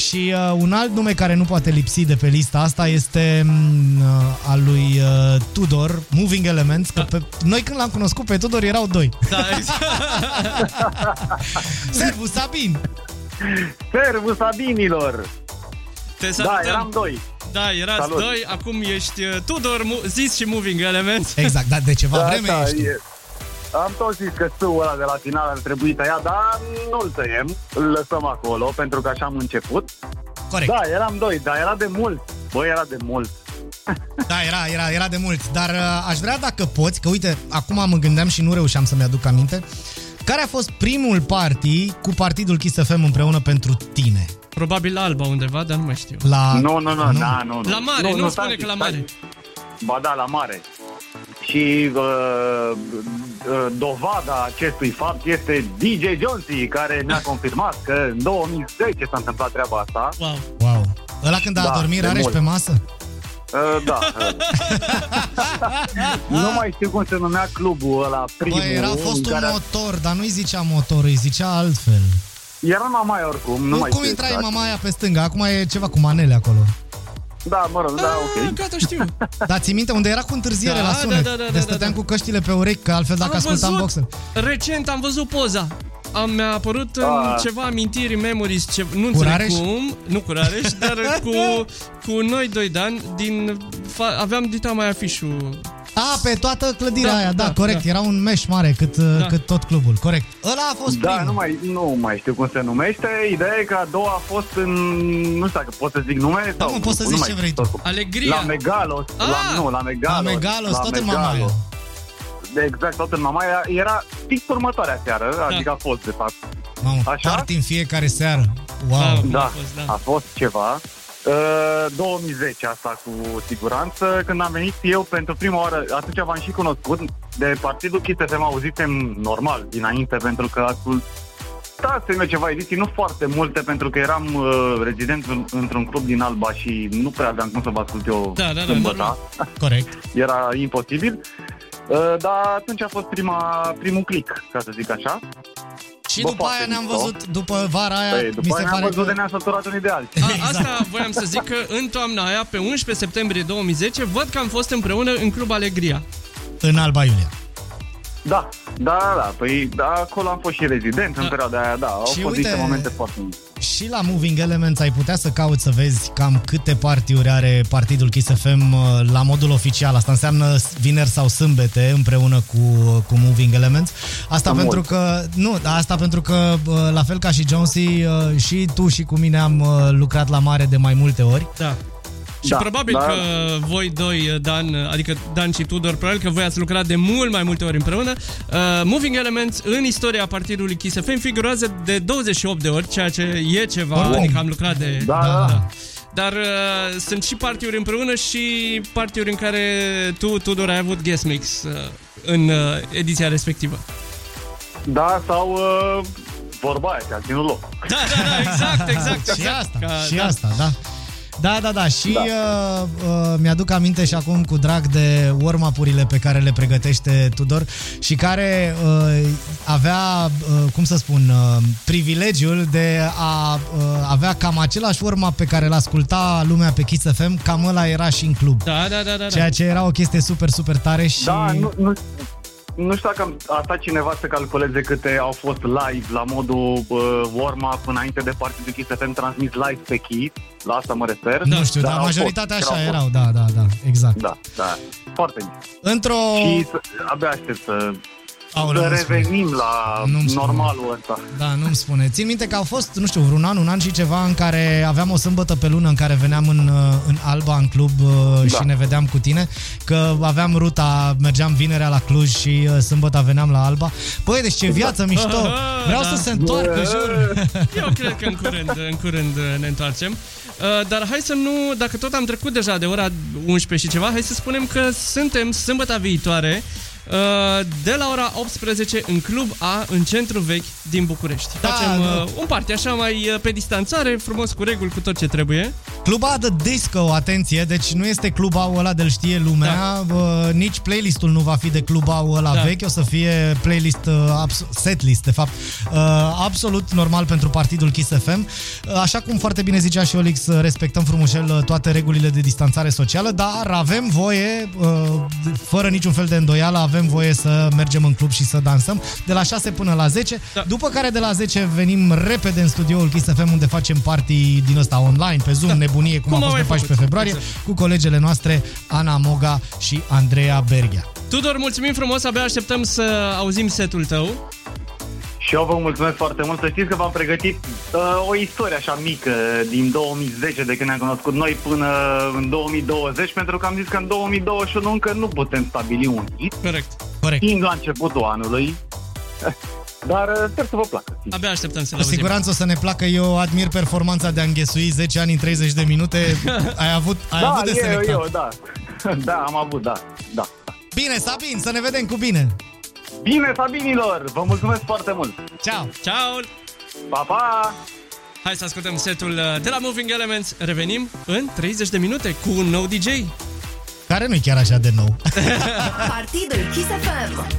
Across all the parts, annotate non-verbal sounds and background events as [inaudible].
Și uh, un alt nume care nu poate lipsi de pe lista asta este uh, al lui uh, Tudor, Moving Elements, că pe, noi când l-am cunoscut pe Tudor erau doi. Da, exact. [laughs] Servus, Sabin! Servus Sabinilor! Te Da, salutăm. eram doi. Da, erați Salut. doi, acum ești uh, Tudor, Mu- Zis și Moving Elements. Exact, dar de ceva vreme da, ești. tu. e- Am tot zis că sâul ăla de la final ar trebui tăiat, dar nu-l tăiem, îl lăsăm acolo, pentru că așa am început. Corect. Da, eram doi, dar era de mult. Băi, era de mult. [laughs] Da, era, era, era de mult, dar uh, aș vrea dacă poți, că uite, acum mă gândeam și nu reușeam să-mi aduc aminte, care a fost primul party cu partidul Kiss FM împreună pentru tine? Probabil la Alba undeva, dar nu mai știu. La... Nu, nu, nu, da, nu, nu. La mare, nu, spune stai, că la stai. mare. Ba da, la mare. Și uh, uh, dovada acestui fapt este DJ Jonesy, care ne-a confirmat că în 2010 s-a întâmplat treaba asta. Wow. Wow. Ăla când a Da, adormit de Rareș mult. pe masă? Uh, da. [laughs] nu mai știu cum se numea clubul ăla primul. Băi, era în fost un care... motor, dar nu-i zicea motor, îi zicea altfel. Era Mamaia oricum, nu, Nu, mai cum știu intra exact. mama aia pe stânga? Acum e ceva cu manele acolo. Da, mă rog, da, Ah, ok. Gata, știu. [laughs] Dar ții minte unde era cu întârziere Da, la da, sunet? da, da, da, de da, stăteam da. cu căștile pe urechi, că altfel dacă Am ascultam văzut, boxer. recent am văzut poza. Am, mi-a apărut în Ah. ceva amintiri, memories, ce, nu înțeleg Rareș? cum, nu cu Rareș, dar [laughs] cu, cu noi doi, Dan, din, fa, aveam dita mai afișul. A, pe toată clădirea Da, aia, da, da, corect. da. Era un meș mare cât, da. cât tot clubul, corect. Ăla a fost Da, primul. nu mai, nu mai știu cum se numește. Ideea e că a doua a fost în... Nu știu dacă pot să zic nume Da, sau... mă, poți să nu zici mai ce știu vrei tu. tot. Alegria. La Megalos. Ah! La, nu, la Megalos. La Megalos, tot în Megalos. Mamaia. De exact, tot în Mamaia. Era fix următoarea seară, Da. adică a fost, de fapt. Mamă, Așa? party în fiecare seară. Wow. Da. Cum a Da, fost, da. a fost ceva. Uh, 2010 asta cu siguranță, când am venit eu pentru prima oară, atunci v-am și cunoscut, de partidul Kiss FM auzisem normal dinainte, pentru că ascultasem eu ceva ediții, nu foarte multe, pentru că eram uh, rezident în, într-un club din Alba și nu prea aveam cum să vă ascult eu Da, da, da, sâmbătă. normal. [laughs] Corect. Era imposibil. Uh, dar atunci a fost prima, primul click, ca să zic așa. Și Bă, după foarte aia ne-am mișto. văzut, după vara aia, Păi, mi după se aia ne-am pare văzut că... de ne-am săturat unii de alții. A, asta voiam să zic că în toamna aia, pe 11 septembrie 2010, văd că am fost împreună în Club Alegria. În Alba Iulia. Da, da, da, păi da, acolo am fost și rezident în perioada aia, da, au Și fost uite- niște momente foarte mici. Și la Moving Elements ai putea să cauți să vezi cam câte partiuri are partidul Kiss FM uh, la modul oficial. Asta înseamnă vineri sau sâmbete împreună cu, cu Moving Elements. Asta Cam pentru mult. că, nu, asta pentru că uh, la fel ca și Jonesy, uh, și tu și cu mine am uh, lucrat la mare de mai multe ori. Da. Și Da, probabil da. că voi doi, Dan, adică Dan și Tudor, probabil că voi ați lucrat de mult mai multe ori împreună. Uh, Moving Elements în istoria partidului Kiss FM figurează de 28 de ori, ceea ce e ceva, Oricum. adică am lucrat de... Da, da. Dar uh, sunt și partiuri împreună și partiuri în care tu, Tudor, ai avut guest mix uh, în uh, ediția respectivă. Da, sau uh, vorba aia, că a ținut loc. Da, da, da, exact, exact. Și exact. asta, Ca- și da. asta, da. Da, da, da, și Da. Uh, uh, mi-aduc aminte și acum cu drag de warm-up-urile pe care le pregătește Tudor și care uh, avea, uh, cum să spun, uh, privilegiul de a uh, avea cam același warm-up pe care îl asculta lumea pe Kiss FM, cam ăla era și în club. Da, da, da, da. da. Ceea ce era o chestie super, super tare și... Da, nu, nu, nu știu dacă a stat cineva să calculeze câte au fost live la modul uh, warm-up înainte de partidul Kiss FM transmis live pe Kiss, la asta mă refer. Nu știu, dar au majoritatea fost, așa au fost. erau, da, da, da, exact. Da, da, foarte bine. Într-o... Și să, abia aștept să, Aoleu, să nu spune. revenim la Nu-mi spune. normalul ăsta. Da, nu-mi spune. Țin minte că au fost, nu știu, vreun an, un an și ceva în care aveam o sâmbătă pe lună în care veneam în, uh, în Alba, în club uh, Da. și ne vedeam cu tine, că aveam ruta, mergeam vinerea la Cluj și uh, sâmbătă veneam la Alba. Băi, deci ce viață mișto! [laughs] Vreau Da. să se întoarcă, jur! [laughs] Eu cred că în curând, în curând ne întoarcem. Uh, Dar hai să nu, dacă tot am trecut deja de ora 11 și ceva, hai să spunem că suntem sâmbătă viitoare uh, de la ora 18 în Club A, în centru vechi din București. Da, Facem da. uh, un party așa mai uh, pe distanțare, frumos cu reguli, cu tot ce trebuie. Club A The Disco, atenție, deci nu este Club A ăla de știe lumea, da. uh, nici playlistul nu va fi de Club A ăla da. vechi, o să fie playlist, uh, setlist, de fapt, uh, absolut normal pentru partidul Kiss FM. Uh, așa cum foarte bine zicea și Olix, respectăm frumușel uh, toate regulile de distanțare socială, dar avem voie, uh, fără niciun fel de îndoială, avem voie să mergem în club și să dansăm de la 6 până la 10, da. după care de la 10 venim repede în studioul Kiss FM unde facem party din ăsta online, pe Zoom, da. Nebunie, cum, cum a fost pe 14 februarie, exact. cu colegele noastre Ana Moga și Andreea Berghia. Tudor, mulțumim frumos, abia așteptăm să auzim setul tău. Și eu vă mulțumesc foarte mult. Să știți că v-am pregătit uh, o istorie așa mică din 2010, de când ne-am cunoscut noi, până în 2020, pentru că am zis că în 2021 încă nu putem stabili un hit. Corect. Corect. Fiind la începutul anului. Dar uh, sper să vă placă. Abia așteptăm să Cu siguranță o să ne placă. Eu admir performanța de a înghesui 10 ani în 30 de minute. [laughs] Ai avut, ai da, avut de eu, selectat. eu, da. [laughs] Da, am avut, da. da. Bine, Sabin, să ne vedem cu bine. Bine, Sabinilor! Vă mulțumesc foarte mult! Ciao! Ciao! Pa, pa! Hai să ascultăm setul uh, de la Moving Elements. Revenim în 30 de minute cu un nou DJ. Care nu-i chiar așa de nou. [laughs] Partidul Kiss FM.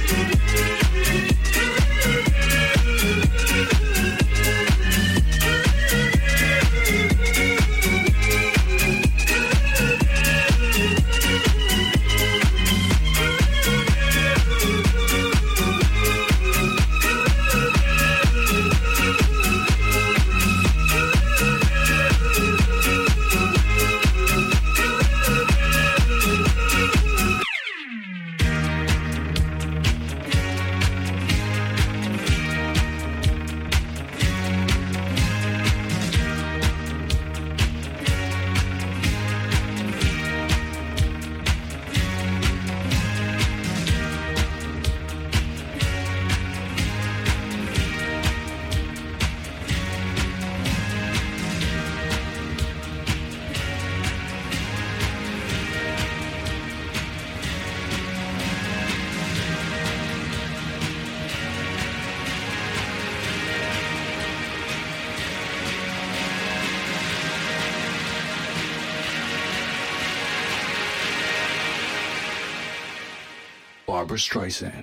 Streisand.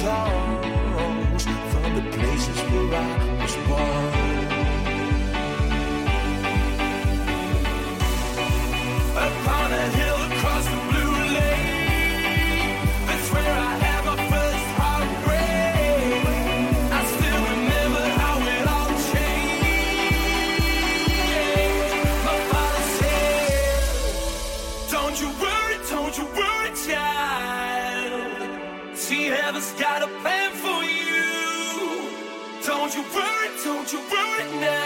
show to ruin now.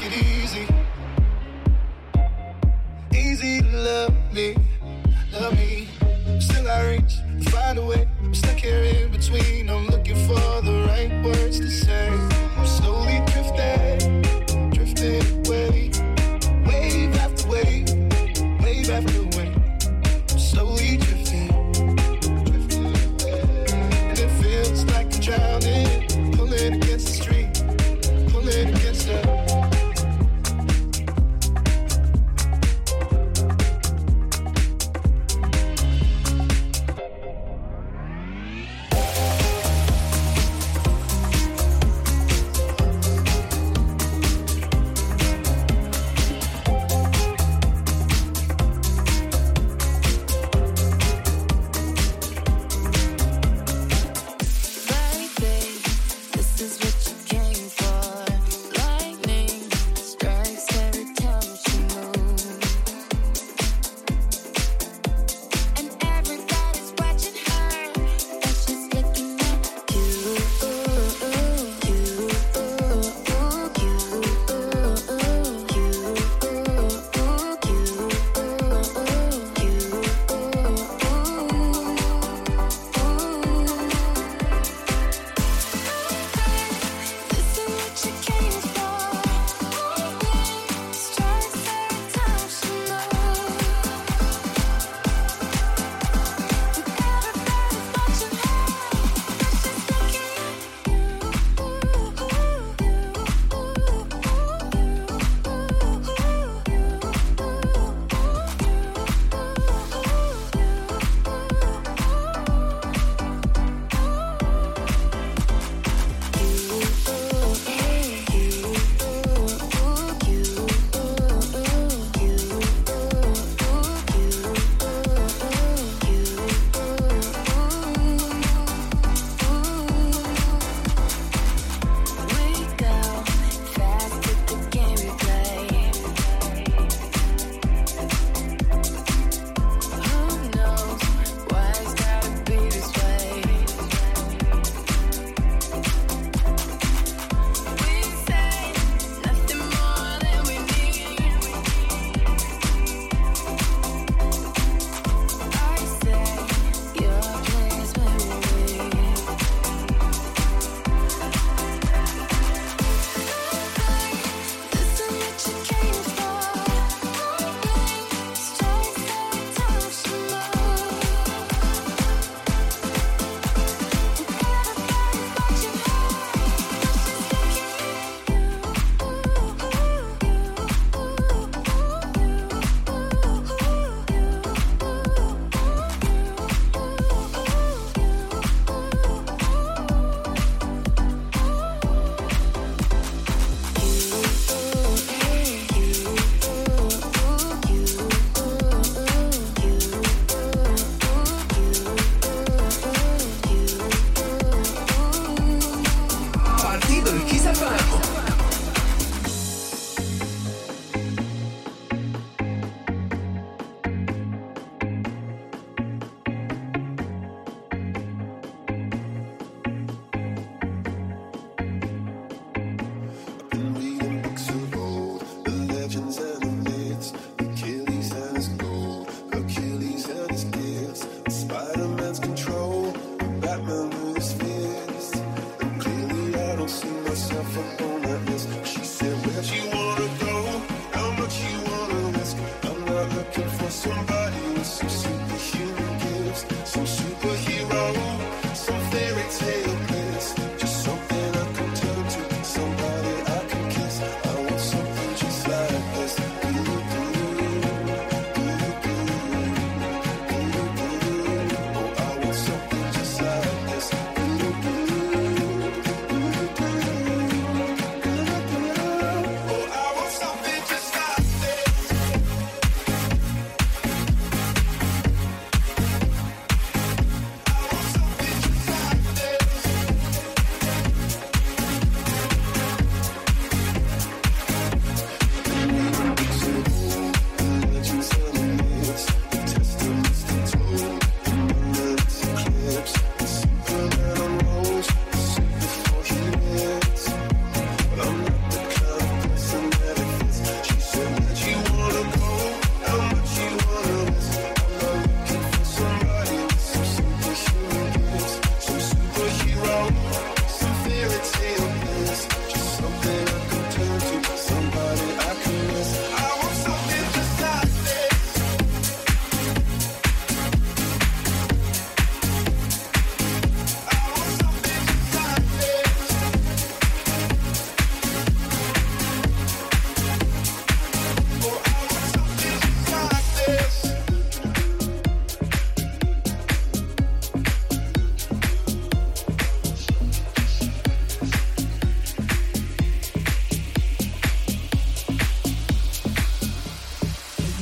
take it easy.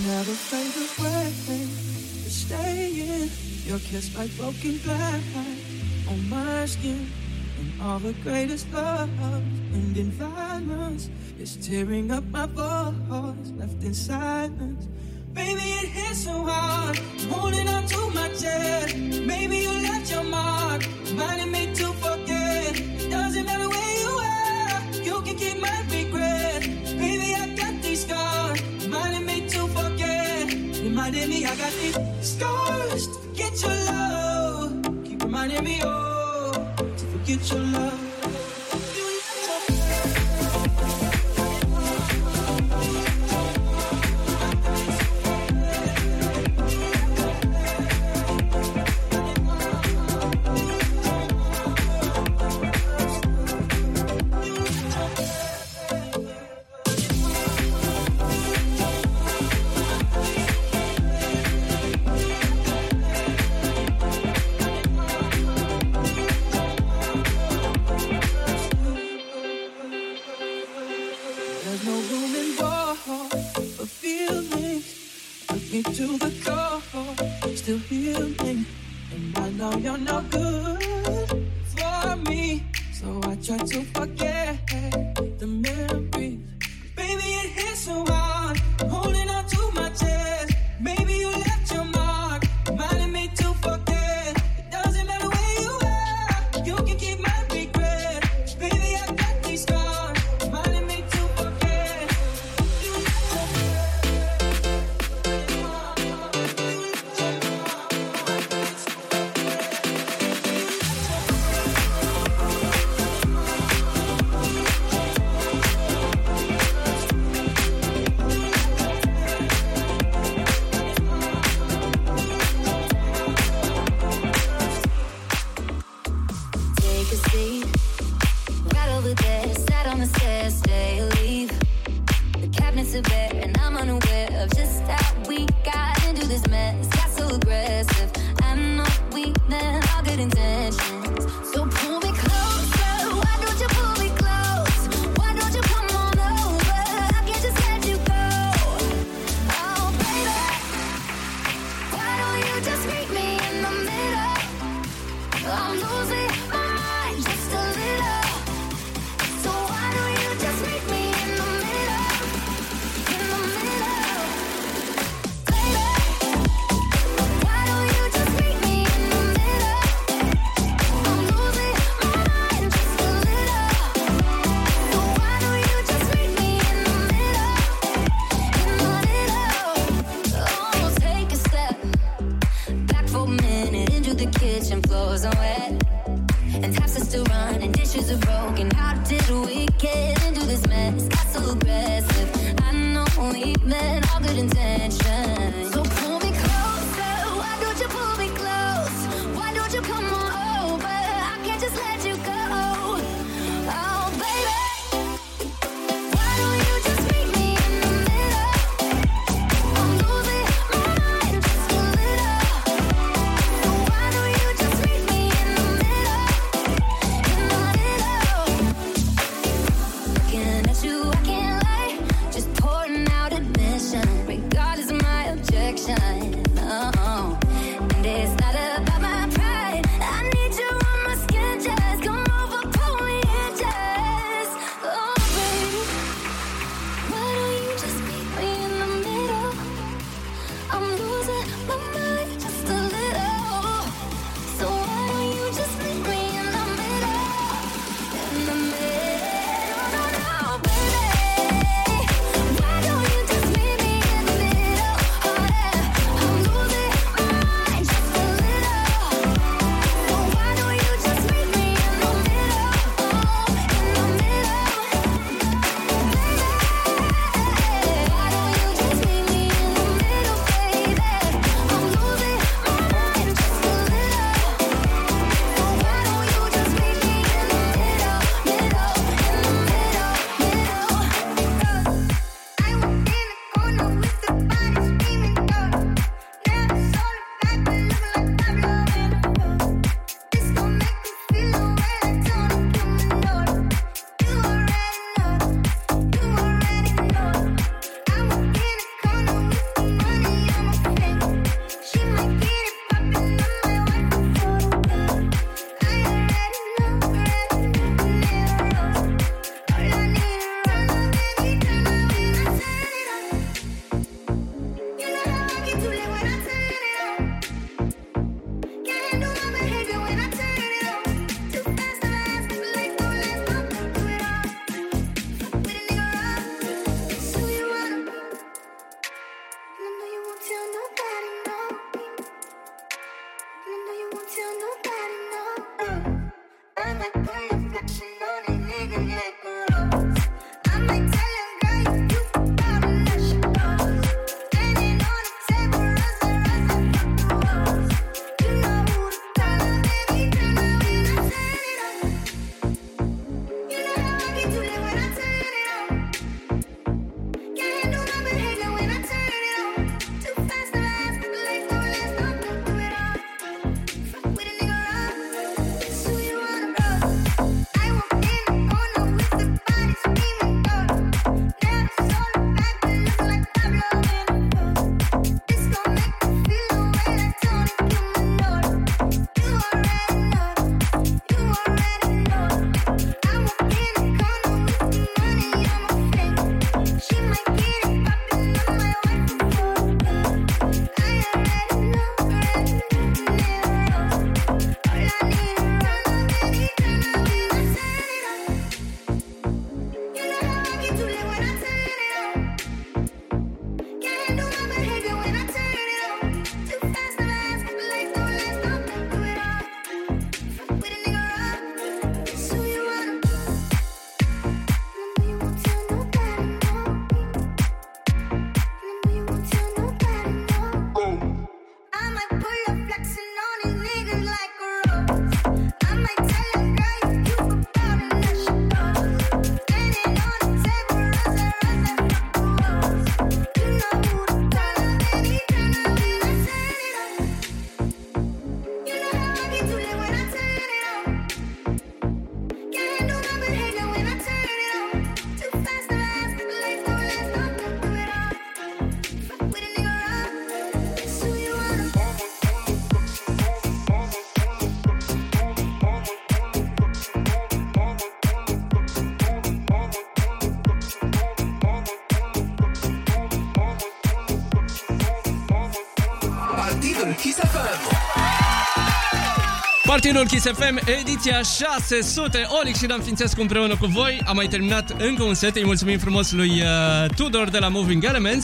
never fade away. You're staying. Your kiss like broken glass on my skin. And all the greatest love and in violence is tearing up my voice, left in silence. Baby, it hits so hard. Holding on to my chest. Maybe you left your mark, reminding me to forget. It doesn't matter where you are, you can keep my regret. reminding me I got these scars to get your love. Keep reminding me, oh, to forget your love. know you're no good. couldn't tell Partidul Kiss FM, ediția 600. Olix și Dan Fințescu împreună cu voi. Am mai terminat încă un set. Îi mulțumim frumos lui uh, Tudor de la Moving Elements.